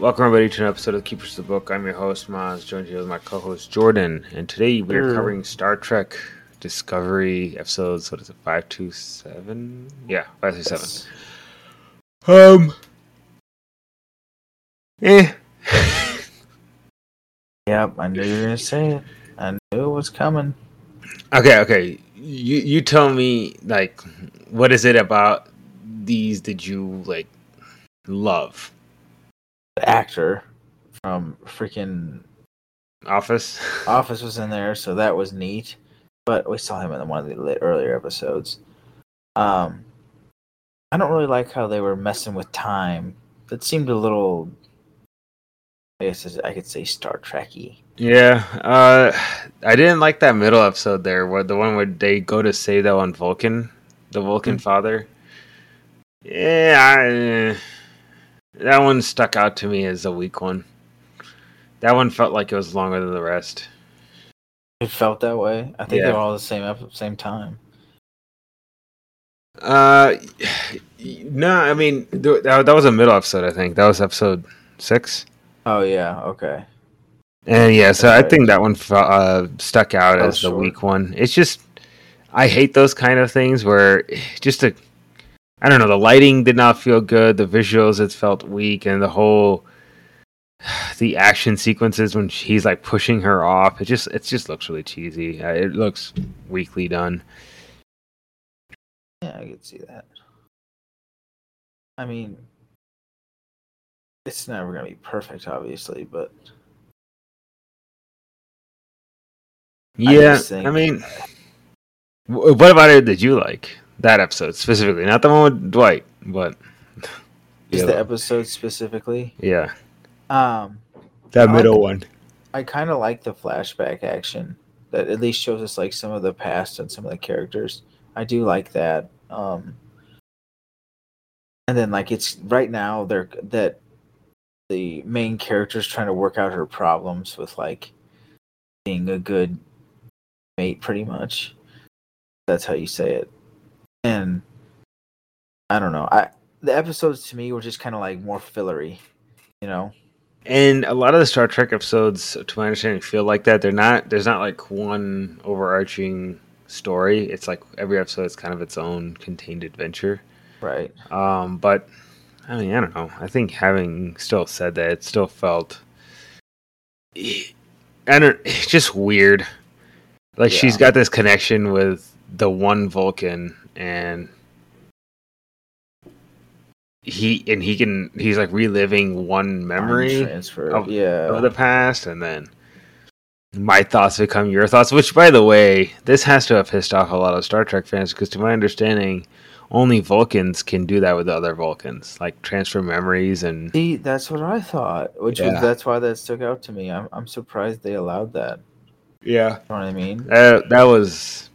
Welcome everybody to an episode of Keepers of the Book. I'm your host, Maz, joined here with my co-host Jordan, and today we are covering Star Trek Discovery episodes. What is it? Five two seven? Yeah, five two seven. Um. Eh. Yep, I knew you were gonna say it. I knew it was coming. Okay, okay. You you tell me like what is it about these did you like love? The actor from freaking Office. Office was in there, so that was neat. But we saw him in one of the earlier episodes. Um, I don't really like how they were messing with time. That seemed a little. I guess I could say Star Trekky. Yeah, uh, I didn't like that middle episode there, where the one where they go to save that one Vulcan, the Vulcan Mm. father. Yeah, I, that one stuck out to me as a weak one. That one felt like it was longer than the rest. It felt that way. I think Yeah. they're all the same ep- same time. Uh, no, I mean that, that was a middle episode. I think that was episode six. Oh yeah, okay. And yeah, so I think that one uh, stuck out That as the weak one. It's just I hate those kind of things where just a I don't know the lighting did not feel good, the visuals it felt weak, and the whole the action sequences when he's like pushing her off. It just it just looks really cheesy. Uh, it looks weakly done. Yeah, I could see that. I mean, it's never gonna be perfect, obviously, but Yeah, just think- I mean, what about it did you like that episode specifically? Not the one with Dwight, but just Yeah. the episode specifically. yeah, Um, that middle like- one. I kind of like the flashback action that at least shows us like some of the past and some of the characters. I do like that. Um, and then like it's right now they're that the main character's trying to work out her problems with like being a good mate, pretty much. That's how you say it. And I don't know. I the episodes to me were just kind of like more fillery, you know. And a lot of the Star Trek episodes, to my understanding, feel like that. They're not. There's not like one overarching story. It's like every episode is kind of its own contained adventure. Right. Um, but I mean, I don't know. I think having still said that, it still felt. I don't. It's just weird. Like she's got this connection with the one Vulcan, and he and he can. He's like reliving one memory transfer. of- yeah. of the past, and then my thoughts become your thoughts. Which, by the way, this has to have pissed off a lot of Star Trek fans because, to my understanding, only Vulcans can do that with other Vulcans, like transfer memories and See, that's what I thought. Which Yeah. was that's why that stuck out to me. I'm I'm surprised they allowed that. yeah, You know what I mean? that that was.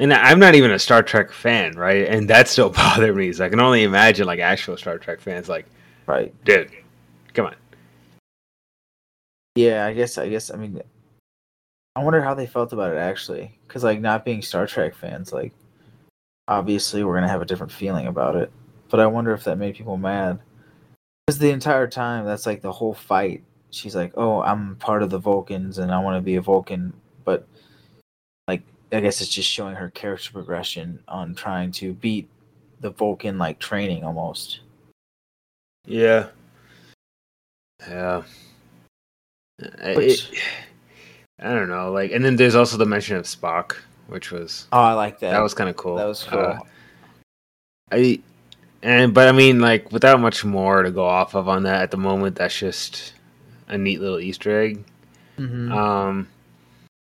And I'm not even a Star Trek fan, right? And that still bothered me. So I can only imagine like actual Star Trek fans, like, Right. dude, come on. Yeah, I guess I guess I mean I wonder how they felt about it actually. Cause like not being Star Trek fans, like obviously we're gonna have a different feeling about it. But I wonder if that made people mad. Because the entire time that's like the whole fight. She's like, Oh, I'm part of the Vulcans and I wanna be a Vulcan but I guess it's just showing her character progression on trying to beat the Vulcan like training almost. Yeah. Yeah. I- Which- it- I don't know. Like, and then there's also the mention of Spock, which was Oh, I like that. that was kind of cool. that was cool. Uh, I and but I mean, like, without much more to go off of on that at the moment, that's just a neat little Easter egg. Mhm. Um,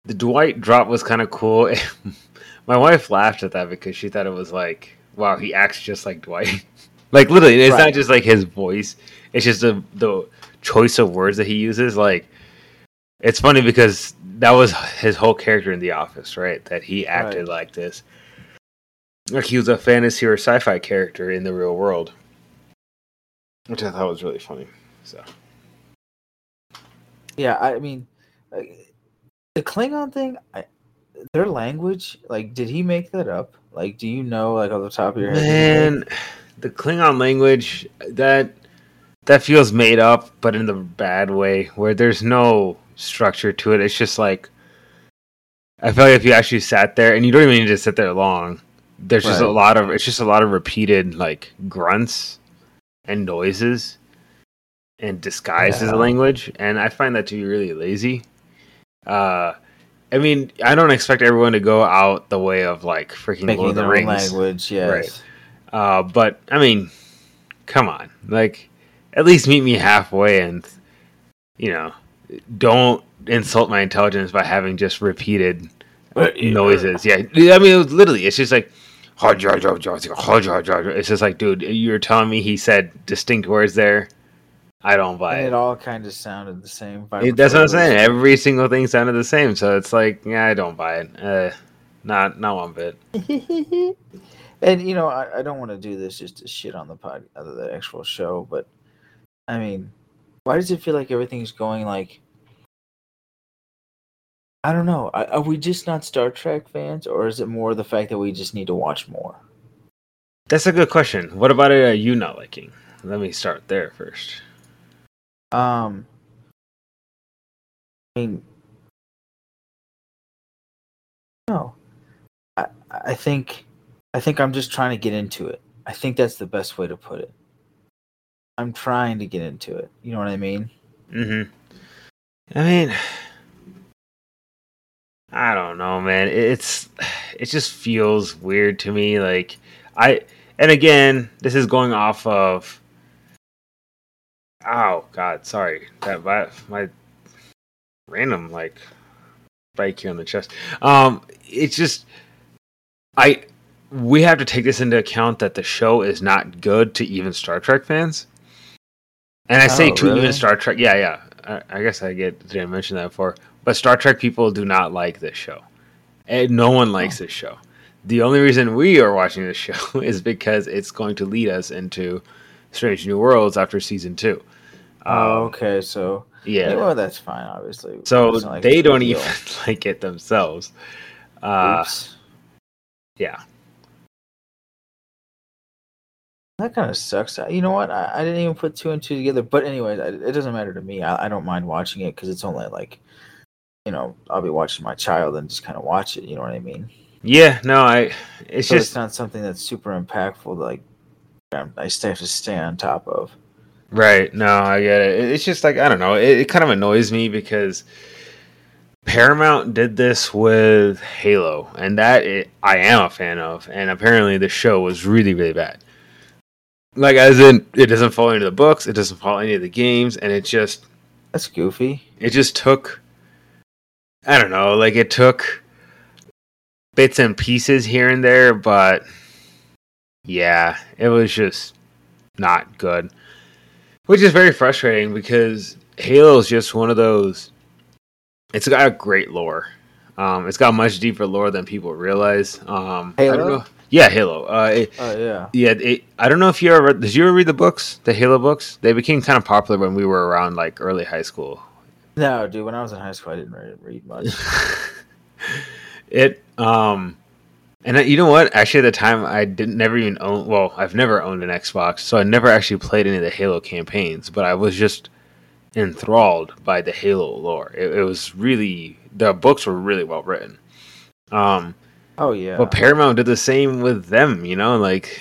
the Dwight drop was kind of cool. My wife laughed at that because she thought it was like, wow, he acts just like Dwight. like literally, it's not just like his voice; it's just the the choice of words that he uses. Like, it's funny because that was his whole character in The Office, right? That he acted Right. like this, like he was a fantasy or sci-fi character in the real world, which I thought was really funny. So. Yeah, I mean, like, the Klingon thing, I, their language, like, did he make that up? Like, do you know, like, on the top of your head? Man, the Klingon language that that feels made up, but in the bad way, where there's no structure to it. It's just like I feel like if you actually sat there, and you don't even need to sit there long. There's just a lot of it's just a lot of repeated like grunts and noises and disguises as a language, and I find that to be really lazy. Uh, I mean, I don't expect everyone to go out the way of like freaking Lord Making of the their own Rings. language, yes. Uh, but I mean, come on, like at least meet me halfway, and you know, don't insult my intelligence by having just repeated noises. Yeah, I mean, it was literally, it's just like. It's just like, dude, you're telling me he said distinct words there. I don't buy it. it all kind of sounded the same. It- That's what I'm saying. Every single thing sounded the same, so it's like, yeah, I don't buy it. Uh, not, not one bit. and you know, I, I don't want to do this just to shit on the pod, uh, the actual show, but I mean, why does it feel like everything's going like? I don't know. Are, are we just not Star Trek fans, or is it more the fact that we just need to watch more? That's a good question. What about it? Are you not liking? Let me start there first. Um, I mean, no, I I think I think I'm just trying to get into it. I think that's the best way to put it. I'm trying to get into it. You know what I mean? Mm-hmm. I mean, I don't know, man. It's it just feels weird to me. Like I, and again, this is going off of. Oh God, sorry. That my, my random like bike here on the chest. Um, it's just I. We have to take this into account that the show is not good to even Star Trek fans. And I say Oh, to really? even Star Trek, yeah, yeah. I, I guess I get didn't mention that before, but Star Trek people do not like this show, and no one likes this show. The only reason we are watching this show is because it's going to lead us into Strange New Worlds after season two. Oh, Um, okay. So yeah. well, that's fine. Obviously, So like they don't big even like it themselves. Uh, Oops. yeah. That kind of sucks. You know what? I, I didn't even put two and two together. But anyways, I, it doesn't matter to me. I, I don't mind watching it because it's only like, you know, I'll be watching my child and just kind of watch it. You know what I mean? Yeah, no, I. It's just it's not something that's super impactful. Like, I still have to stay on top of. Right. No, I get it. It- It's just like I don't know. It, it kind of annoys me because Paramount did this with Halo, and that it, I am a fan of. And apparently, the show was really, really bad. Like, as in, it doesn't follow any of the books, it doesn't follow any of the games, and it just That's goofy. it just took. I don't know. Like, it took bits and pieces here and there, but yeah, it was just not good. Which is very frustrating because Halo is just one of those. It's got a great lore. Um, it's got much deeper lore than people realize. Um, I don't Halo? know. Yeah, Halo. Uh, it, Oh yeah. yeah, it, I don't know if you ever did. You ever read the books, the Halo books? They became kind of popular when we were around like early high school. No, dude. When I was in high school, I didn't read, read much. it um and you know what? Actually at the time i didn't never even own well i've never owned an xbox so i never actually played any of the halo campaigns but i was just enthralled by the halo lore. It, it was really the books were really well written. Um Oh yeah. but paramount did the same with them you know like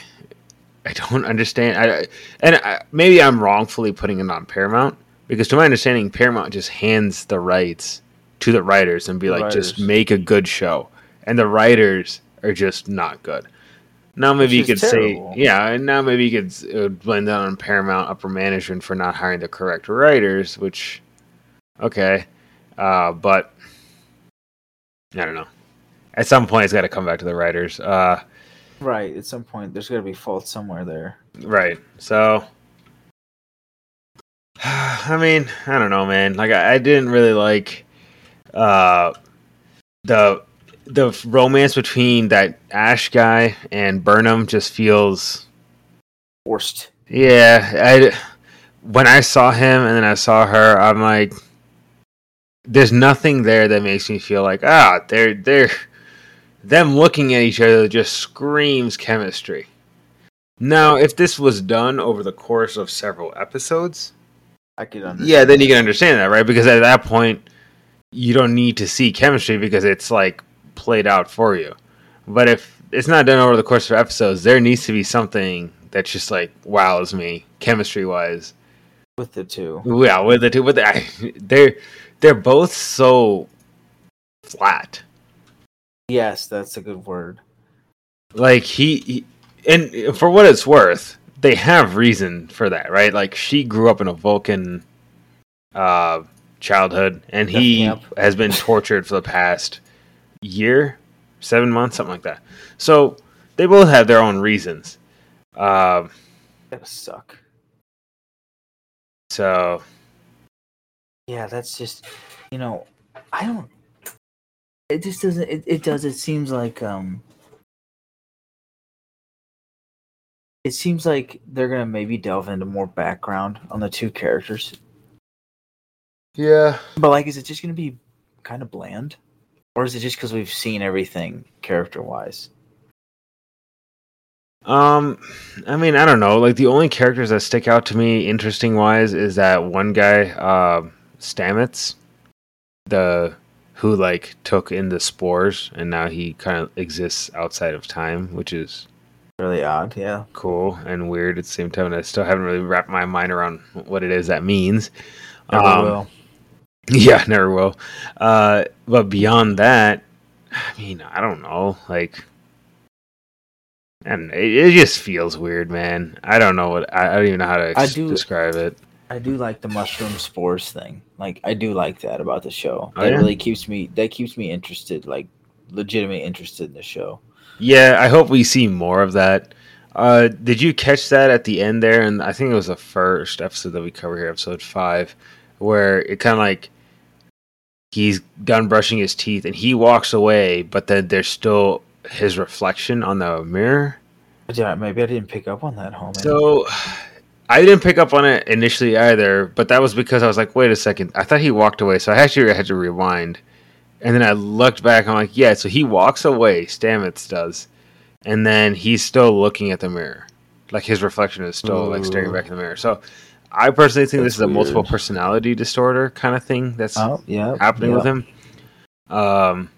i don't understand i and I, maybe i'm wrongfully putting it on paramount because to my understanding paramount just hands the rights to the writers and be The like just make a good show. And the writers are just not good now maybe you could is say yeah and now maybe you could uh, blame that on paramount upper management for not hiring the correct writers which okay uh but i don't know at some point it's got to come back to the writers uh right. At some point, there's got to be fault somewhere there. Right. So, I mean, I don't know, man. Like, I, I didn't really like uh, the the romance between that Ash guy and Burnham. Just feels, Forced. yeah. I when I saw him and then I saw her, I'm like, there's nothing there that makes me feel like ah, they're they're them looking at each other just screams chemistry. Now, if this was done over the course of several episodes, I could understand. yeah, then you can understand that, right? Because at that point, you don't need to see chemistry because it's like played out for you. But if it's not done over the course of episodes, there needs to be something that's just like wows me chemistry wise. with the two. Yeah, with the two, with the, I, they're they're both so flat. Yes, that's a good word. Like he, he, and for what it's worth, they have reason for that, right? Like she grew up in a Vulcan uh, childhood, and he Yep. has been tortured for the past year, seven months, something like that. So they both have their own reasons. Uh, That suck. so Yeah, that's just you know, I don't. It just doesn't. It, it does. It seems like um. It seems like they're gonna maybe delve into more background on the two characters, yeah, but like, is it just gonna be kind of bland, or is it just because we've seen everything character wise? Um, I mean, I don't know. Like the only characters that stick out to me, interesting wise, is that one guy, uh, Stamets, the who like took in the spores, and now he kind of exists outside of time, which is Really odd, yeah. cool and weird at the same time. And I still haven't really wrapped my mind around what it is that means. Never Um, will. Yeah, never will. Uh, but beyond that, I mean, I don't know. Like, and it, it just feels weird, man. I don't know what I, I don't even know how to ex- do- describe it. I do like the mushroom spores thing. Like, I do like that about the show. Oh, that yeah? really keeps me. That keeps me interested. Like, legitimately interested in the show. Yeah, I hope we see more of that. Uh, did you catch that at the end there? And I think it was the first episode that we cover here, episode five, where it kind of like he's done brushing his teeth and he walks away, but then there's still his reflection on the mirror. Yeah, maybe I didn't pick up on that, homie. So I didn't pick up on it initially either, but that was because I was like, wait a second. I thought he walked away, so I actually had to rewind. And then I looked back, I'm like, yeah, so he walks away, Stamets does. And then he's still looking at the mirror. Like his reflection is still like staring back in the mirror. So I personally think this That's is a multiple personality disorder kind of thing that's oh, yeah, happening yeah. with him. Um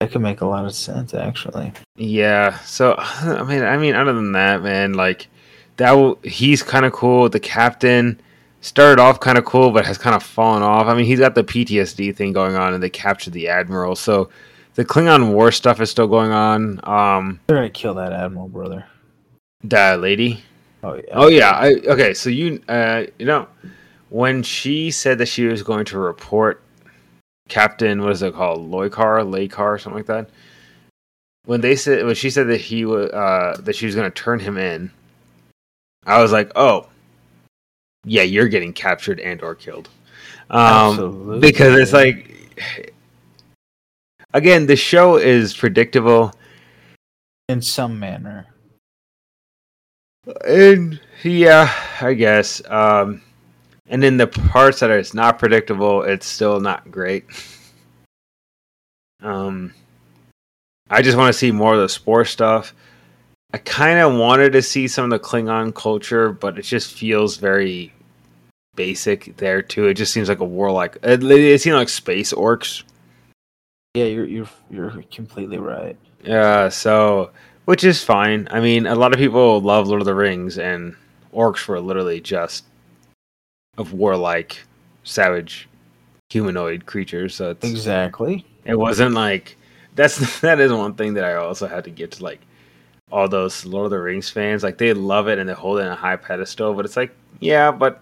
That could make a lot of sense, actually. Yeah. So I mean, I mean, other than that, man, like that. w- He's kind of cool. The captain started off kind of cool, but has kind of fallen off. I mean, he's got the PTSD thing going on, and they captured the admiral. So the Klingon war stuff is still going on. Um, They're gonna kill that admiral, brother. that lady. Oh yeah. Oh yeah. I, okay. So you, uh, you know, when she said that she was going to report Captain, what is it called, Loikar, Laikar, something like that. When they said when she said that he was uh, that she was going to turn him in, I was like, oh, yeah, you're getting captured and or killed. Um, Absolutely. because it's like, again, the show is predictable. in some manner. And yeah, I guess. Um, and in the parts that are it's not predictable, it's still not great. Um, I just want to see more of the spore stuff. I kind of wanted to see some of the Klingon culture, but it just feels very basic there too. It just seems like a warlike. it, it seems like space orcs. Yeah, you're you're you're completely right. Yeah, so which is fine. I mean, a lot of people love Lord of the Rings, and orcs were literally just of warlike, savage, humanoid creatures. So it's, Exactly. it wasn't like that's that is one thing that I also had to get to like all those Lord of the Rings fans. Like they love it and they hold it in a high pedestal, but it's like yeah, but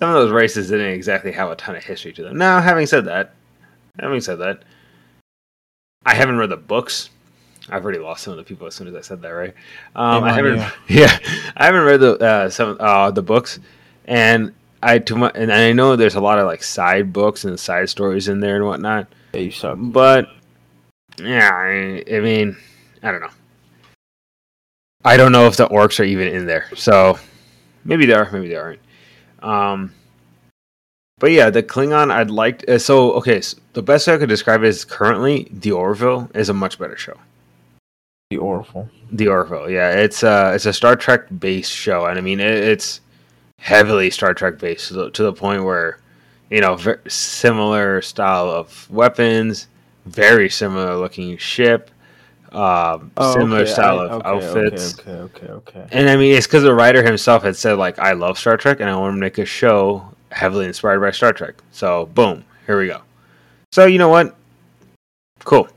some of those races didn't exactly have a ton of history to them. Now, having said that, having said that, I haven't read the books. I've already lost some of the people as soon as I said that, right? Um, I haven't, you. yeah, I haven't read the uh, some uh, the books, and I too much, and I know there's a lot of like side books and side stories in there and whatnot. Yeah, you suck. But yeah, I, I mean, I don't know. I don't know if the orcs are even in there, so maybe they are, maybe they aren't. Um, but yeah, the Klingon I'd like. Uh, so okay, so the best way I could describe it is currently the Orville is a much better show. The Orville. The Orville, yeah, it's uh it's a Star Trek based show, and I mean it, it's heavily Star Trek based to the, to the point where you know ver- similar style of weapons, very similar looking ship, um, Oh, similar okay, style I- of okay, outfits. Okay, okay, okay, okay. And I mean, it's because the writer himself had said like, "I love Star Trek, and I want to make a show heavily inspired by Star Trek." So, boom, here we go. So, you know what? Cool.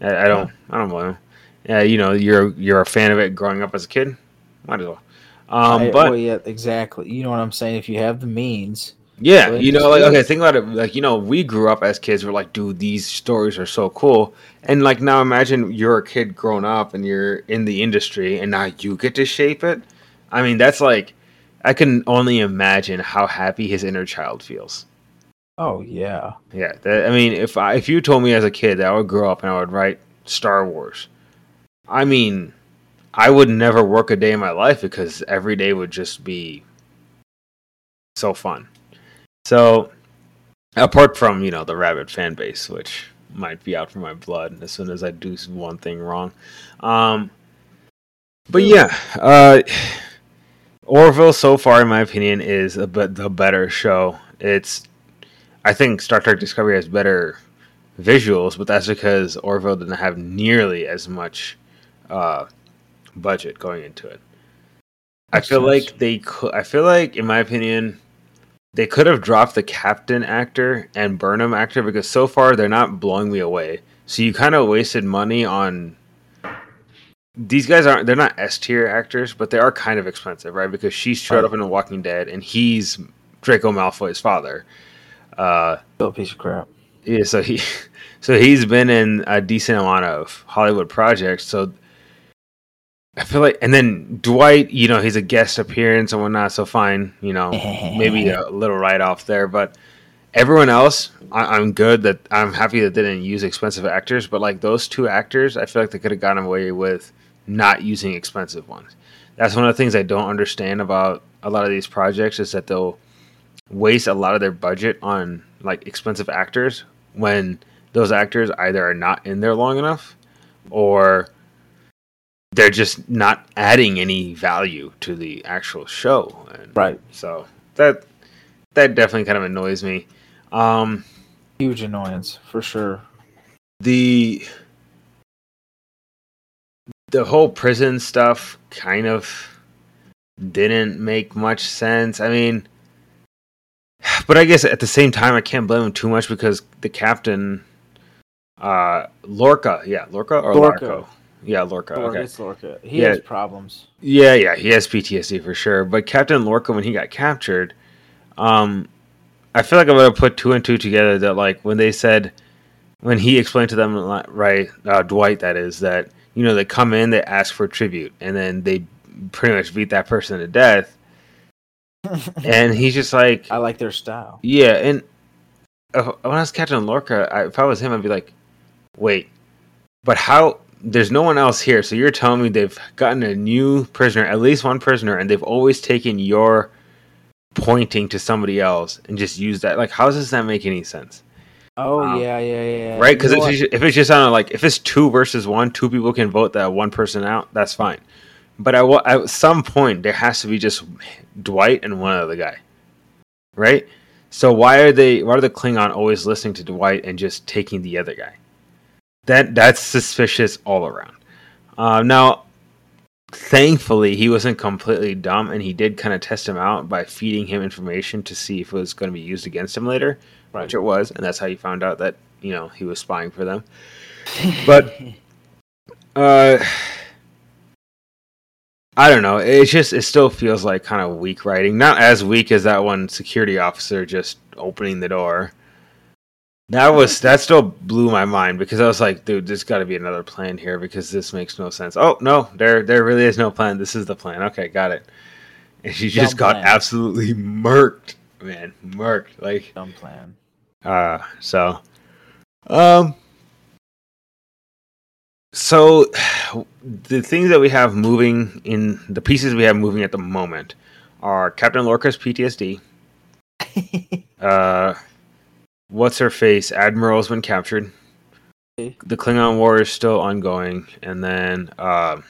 I, I don't, I don't blame him. Yeah, you know, you're you're a fan of it growing up as a kid. Might as well. Um, I- but well, yeah, exactly. You know what I'm saying? If you have the means, yeah, you know, like okay, think about it. Like you know, we grew up as kids. We're like, dude, these stories are so cool. And like now, imagine you're a kid growing up and you're in the industry, and now you get to shape it. I mean, that's like, I can only imagine how happy his inner child feels. oh yeah, Yeah, that, I mean, if I, if you told me as a kid that I would grow up and I would write Star Wars, I mean, I would never work a day in my life because every day would just be so fun. So, apart from you know the rabid fan base, which might be out for my blood as soon as I do one thing wrong, um, but yeah, uh, Orville so far, in my opinion, is a bit the better show. It's I think Star Trek Discovery has better visuals, but that's because Orville didn't have nearly as much uh, budget going into it. I feel sense. like they could. I feel like, in my opinion, they could have dropped the captain actor and Burnham actor because so far they're not blowing me away. So you kind of wasted money on these guys. Aren't they're not S tier actors, but they are kind of expensive, right? Because she showed Right. up in The Walking Dead, and he's Draco Malfoy's father. Uh, still a piece of crap. yeah, so he, so he's been in a decent amount of Hollywood projects. So I feel like, and then Dwight, you know, he's a guest appearance and whatnot. So fine, you know, maybe a little write off there, but everyone else, I, I'm good. That I'm happy that they didn't use expensive actors. But like those two actors, I feel like they could have gotten away with not using expensive ones. That's one of the things I don't understand about a lot of these projects is that they'll waste a lot of their budget on like expensive actors when those actors either are not in there long enough or they're just not adding any value to the actual show. And Right, so that that definitely kind of annoys me. Um, huge annoyance for sure. the the whole prison stuff kind of didn't make much sense. I mean, but I guess at the same time, I can't blame him too much because the captain, uh, Lorca, yeah, Lorca or Lorca. Larco, yeah, Lorca. Lorca, Okay, it's Lorca. He Yeah. has problems. Yeah, yeah, he has PTSD for sure. But Captain Lorca, when he got captured, um, I feel like I would have put two and two together. That like when they said, when he explained to them, right, uh, Dwight, that is that you know they come in, they ask for tribute, and then they pretty much beat that person to death, and he's just like, I like their style. yeah, and uh, when I was Captain Lorca, I, if I was him, I'd be like, wait, but how? There's no one else here, so you're telling me they've gotten a new prisoner, at least one prisoner, and they've always taken your pointing to somebody else and just used that. Like, how does that make any sense? Oh Um, yeah, yeah, yeah. right? Because if, it's if it's just on a, like if it's two versus one, two people can vote that one person out. That's fine. But at, at some point, there has to be just Dwight and one other guy, right? So why are they? Why are the Klingon always listening to Dwight and just taking the other guy? That that's suspicious all around. Uh, now, thankfully, he wasn't completely dumb, and he did kind of test him out by feeding him information to see if it was going to be used against him later Right. which it was, and that's how he found out that you know he was spying for them. But uh, I don't know. It just it still feels like kind of weak writing. Not as weak as that one security officer just opening the door. That was that still blew my mind because I was like, dude, there's got to be another plan here because this makes no sense. Oh no, there there really is no plan. This is the plan. Okay, got it. And she just Dumb got plan. absolutely murked, man, murked. Like dumb plan. uh, so, um, so the things that we have moving in the pieces we have moving at the moment are Captain Lorca's PTSD. Uh, what's her face? Admiral's been captured. the Klingon War is still ongoing, and then uh,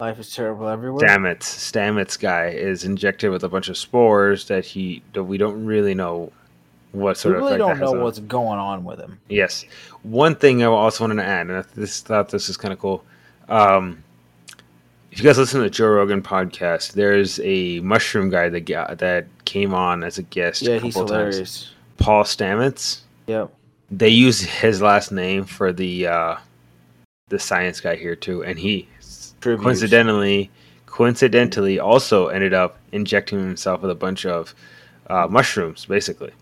Life is terrible everywhere. Stamets, Stamets guy is injected with a bunch of spores that he that we don't really know what We sort of really effect don't know on- what's going on with him. Yes. One thing I also wanted to add, and I this thought this is kind of cool. Um, if you guys listen to the Joe Rogan podcast, there's a mushroom guy that got, that came on as a guest. Yeah, a he's couple times. Paul Stamets. Yep. They use his last name for the uh, the science guy here too, and he Tributes. coincidentally coincidentally also ended up injecting himself with a bunch of uh, mushrooms, basically.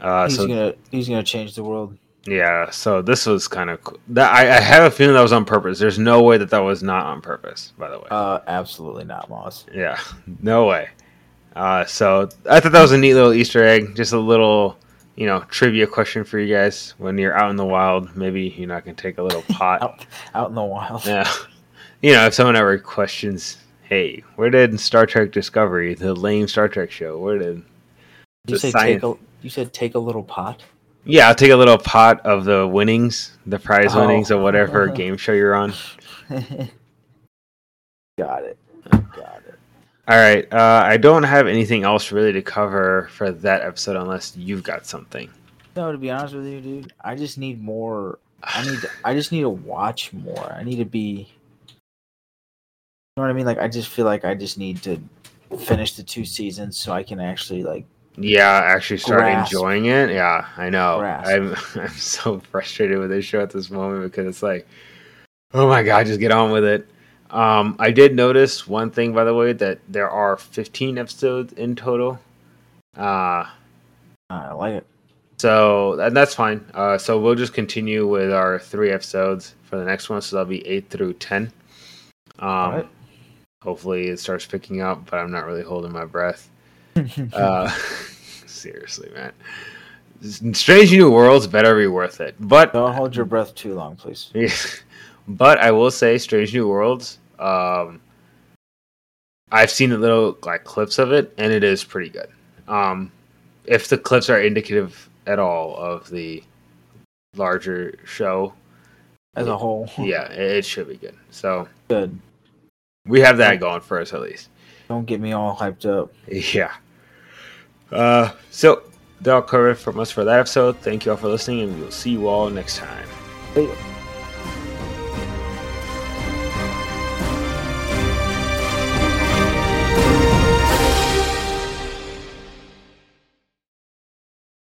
Uh, he's so gonna he's gonna change the world. yeah, so this was kind of cool. That I, I have a feeling that was on purpose. There's no way that that was not on purpose. By the way, Uh, absolutely not, Maz. yeah, no way. Uh, so I thought that was a neat little Easter egg, just a little, you know, trivia question for you guys. When you're out in the wild, maybe you're not gonna take a little pot. Out out in the wild. yeah, you know, if someone ever questions, hey, where did Star Trek Discovery, the lame Star Trek show, where did you say science- take a you said take a little pot. Yeah, I'll take a little pot of the winnings, the prize Oh. winnings of whatever game show you're on. Got it. All right. Uh, I don't have anything else really to cover for that episode unless you've got something. No, to be honest with you, dude, I just need more. I need. To, I just need to watch more. I need to be. You know what I mean? Like, I just feel like I just need to finish the two seasons so I can actually like. Yeah, actually start Grasp. enjoying it. Yeah, I know. Grasp. I'm I'm so frustrated with this show at this moment because it's like, oh my god, just get on with it. Um, I did notice one thing, by the way, that there are 15 episodes in total. Uh, I like it. So and that's fine. Uh, so we'll just continue with our three episodes for the next one. So that'll be eight through ten. Um, Alright. Hopefully it starts picking up, but I'm not really holding my breath. Uh, seriously, man. Strange New Worlds better be worth it. But Don't hold your breath too long, please. but I will say, Strange New Worlds. Um, I've seen a little like clips of it, and it is pretty good. Um, if the clips are indicative at all of the larger show, As a whole, yeah, it, it should be good. So good. we have that going for us at least. Don't get me all hyped up. Yeah. Uh, so that'll cover it from us for that episode. Thank you all for listening, and we'll see you all next time. Later.